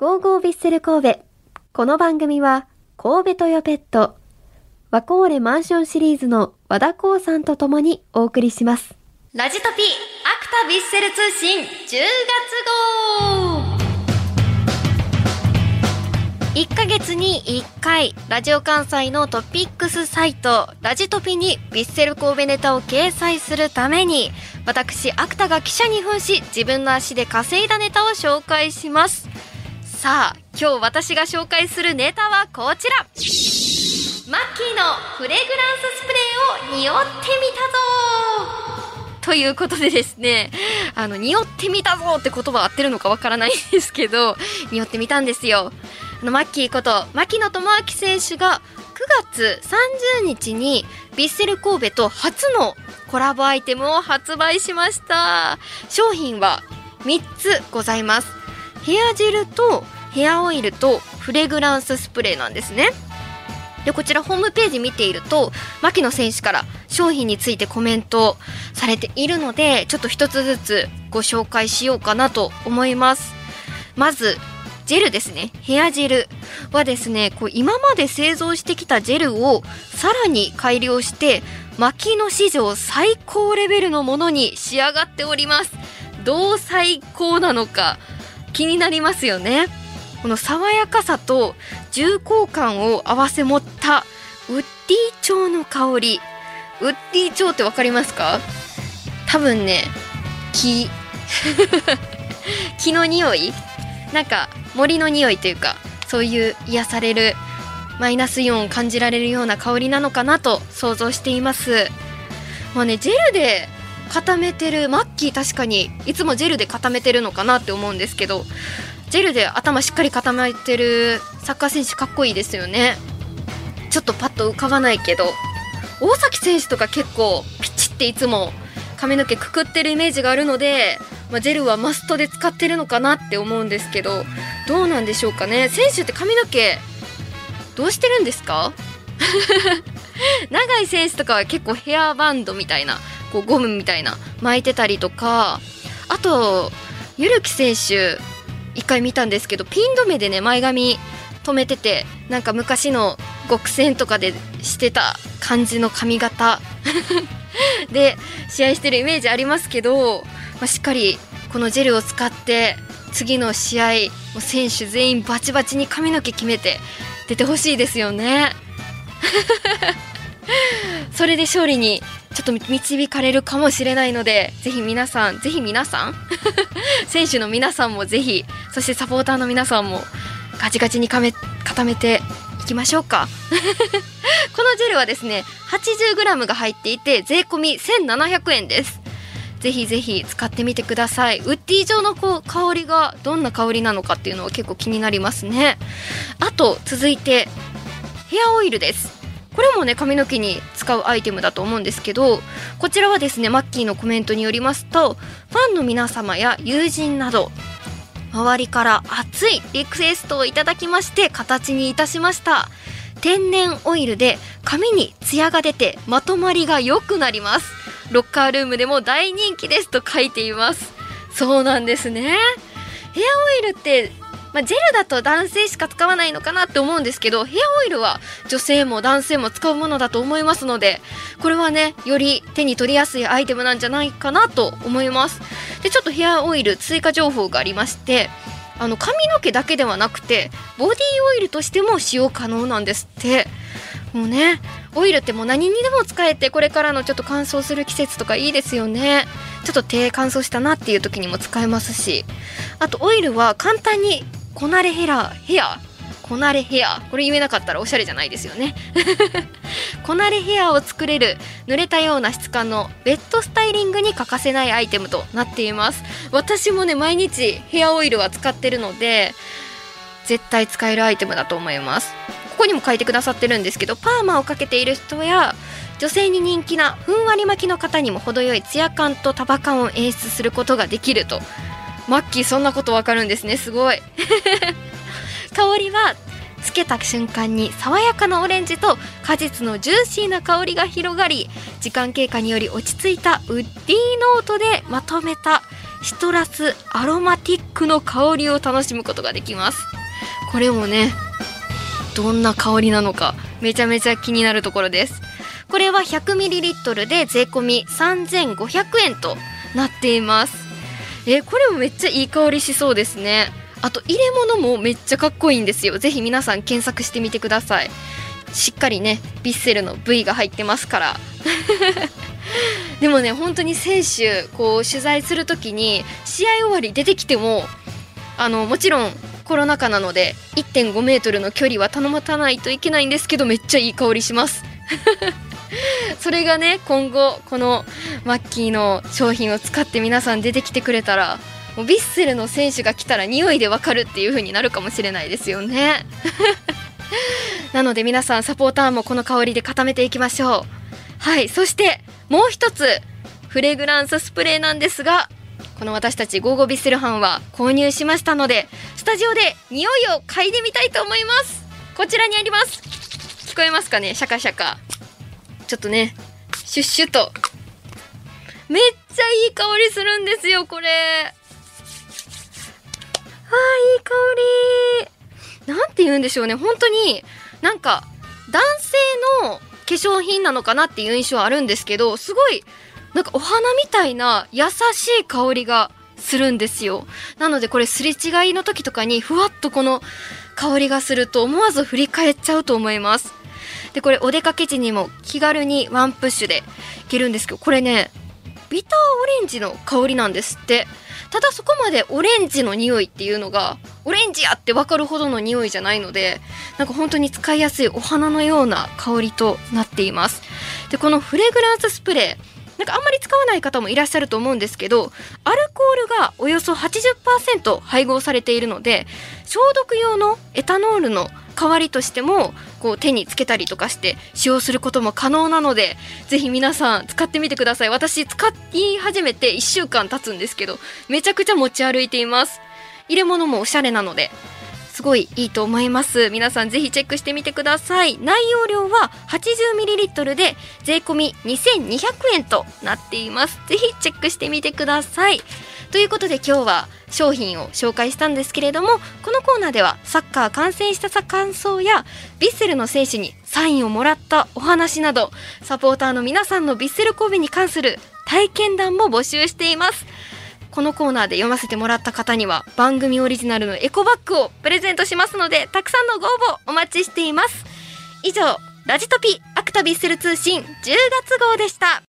ゴーゴービッセル神戸。この番組は、神戸トヨペット、ワコーレマンションシリーズの和田光さんと共にお送りします。ラジトピアクタビッセル通信10月号1ヶ月に1回、ラジオ関西のトピックスサイト、ラジトピにビッセル神戸ネタを掲載するために、私、アクタが記者に扮し、自分の足で稼いだネタを紹介します。さあ、今日私が紹介するネタはこちらマッキーのフレグランススプレーを匂ってみたぞということでですね、あの、匂ってみたぞって言葉合ってるのかわからないんですけど、匂ってみたんですよ。あの、マッキーこと、牧野智明選手が9月30日にビッセル神戸と初のコラボアイテムを発売しました。商品は3つございます。ヘアジェルとヘアオイルとフレグランススプレーなんですね。でこちらホームページ見ていると牧野選手から商品についてコメントされているのでちょっと一つずつご紹介しようかなと思います。まずジェルですね。ヘアジェルはですねこう今まで製造してきたジェルをさらに改良して牧野史上最高レベルのものに仕上がっております。どう最高なのか気になりますよね。この爽やかさと重厚感を併せ持ったウッディ調の香り。ウッディ調って分かりますか？多分ね木木 の匂い？なんか森の匂いというかそういう癒されるマイナスイオンを感じられるような香りなのかなと想像しています。まあねジェルで固めてるマッキー確かにいつもジェルで固めてるのかなって思うんですけどジェルで頭しっかり固めてるサッカー選手かっこいいですよね。ちょっとパッと浮かばないけど。大崎選手とか結構ピチっていつも髪の毛くくってるイメージがあるので、まあ、ジェルはマストで使ってるのかなって思うんですけど。どうなんでしょうかね。選手って髪の毛どうしてるんですか？長い選手とかは結構ヘアバンドみたいなこうゴムみたいな巻いてたりとか。あとゆるき選手一回見たんですけどピン止めでね前髪止めててなんか昔の極戦とかでしてた感じの髪型。で試合してるイメージありますけど、まあ、しっかりこのジェルを使って次の試合も選手全員バチバチに髪の毛決めて出てほしいですよね。それで勝利にちょっと導かれるかもしれないのでぜひ皆さんぜひ皆さん 選手の皆さんもぜひそしてサポーターの皆さんもガチガチにかめ固めていきましょうか。このジェルはですね 80g が入っていて税込み1700円です。ぜひぜひ使ってみてください。ウッディ状のこう香りがどんな香りなのかっていうのは結構気になりますね。あと続いてヘアオイルです。これもね髪の毛に使うアイテムだと思うんですけどこちらはですねマッキーのコメントによりますとファンの皆様や友人など周りから熱いリクエストをいただきまして形にいたしました。天然オイルで髪にツヤが出てまとまりが良くなります。ロッカールームでも大人気ですと書いています。そうなんですね。ヘアオイルってまあ、ジェルだと男性しか使わないのかなって思うんですけどヘアオイルは女性も男性も使うものだと思いますのでこれはねより手に取りやすいアイテムなんじゃないかなと思います。でちょっとヘアオイル追加情報がありましてあの髪の毛だけではなくてボディオイルとしても使用可能なんですって。もうねオイルってもう何にでも使えてこれからのちょっと乾燥する季節とかいいですよね。ちょっと手乾燥したなっていう時にも使えますしあとオイルは簡単にこなれヘラヘアこなれヘアこれ言えなかったらおしゃれじゃないですよね。こなれヘアを作れる濡れたような質感のベッドスタイリングに欠かせないアイテムとなっています。私もね毎日ヘアオイルは使ってるので絶対使えるアイテムだと思います。ここにも書いてくださってるんですけどパーマをかけている人や女性に人気なふんわり巻きの方にも程よいツヤ感と束感を演出することができるとマッキーそんなことわかるんですね。すごい。香りはつけた瞬間に爽やかなオレンジと果実のジューシーな香りが広がり時間経過により落ち着いたウッディノートでまとめたシトラスアロマティックの香りを楽しむことができます。これもねどんな香りなのかめちゃめちゃ気になるところです。これは 100ml で税込み3500円となっています。えこれもめっちゃいい香りしそうですね。あと入れ物もめっちゃかっこいいんですよ。ぜひ皆さん検索してみてください。しっかりねビッセルの V が入ってますから。でもね本当に選手こう取材する時に試合終わり出てきてもあのもちろんコロナ禍なので1.5メートルの距離は頼まないといけないんですけどめっちゃいい香りします。それがね今後このマッキーの商品を使って皆さん出てきてくれたらもうヴィッセルの選手が来たら匂いでわかるっていう風になるかもしれないですよね。なので皆さんサポーターもこの香りで固めていきましょう。はいそしてもう一つフレグランススプレーなんですがこの私たちゴーゴビッセル班は購入しましたのでスタジオで匂いを嗅いでみたいと思います。こちらにあります。聞こえますかね？シャカシャカ。ちょっとねシュッシュと。めっちゃいい香りするんですよこれ。あーいい香り。なんて言うんでしょうね。本当になんか男性の化粧品なのかなっていう印象はあるんですけどすごいなんかお花みたいな優しい香りがするんですよ。なのでこれすれ違いの時とかにふわっとこの香りがすると思わず振り返っちゃうと思います。でこれお出かけ時にも気軽にワンプッシュでいけるんですけどこれねビターオレンジの香りなんですって。ただそこまでオレンジの匂いっていうのがオレンジやって分かるほどの匂いじゃないのでなんか本当に使いやすいお花のような香りとなっています。でこのフレグランススプレーなんかあんまり使わない方もいらっしゃると思うんですけどアルコールがおよそ80%配合されているので消毒用のエタノールの代わりとしてもこう手につけたりとかして使用することも可能なのでぜひ皆さん使ってみてください。私使い始めて1週間経つんですけどめちゃくちゃ持ち歩いています。入れ物もおしゃれなのですごいいいと思います。皆さんぜひチェックしてみてください。内容量は 80ml で税込み2200円となっています。ぜひチェックしてみてください。ということで今日は商品を紹介したんですけれどもこのコーナーではサッカー観戦した感想やヴィッセルの選手にサインをもらったお話などサポーターの皆さんのヴィッセル神戸に関する体験談も募集しています。このコーナーで読ませてもらった方には番組オリジナルのエコバッグをプレゼントしますのでたくさんのご応募お待ちしています。以上ラジトピアクタビッセル通信10月号でした。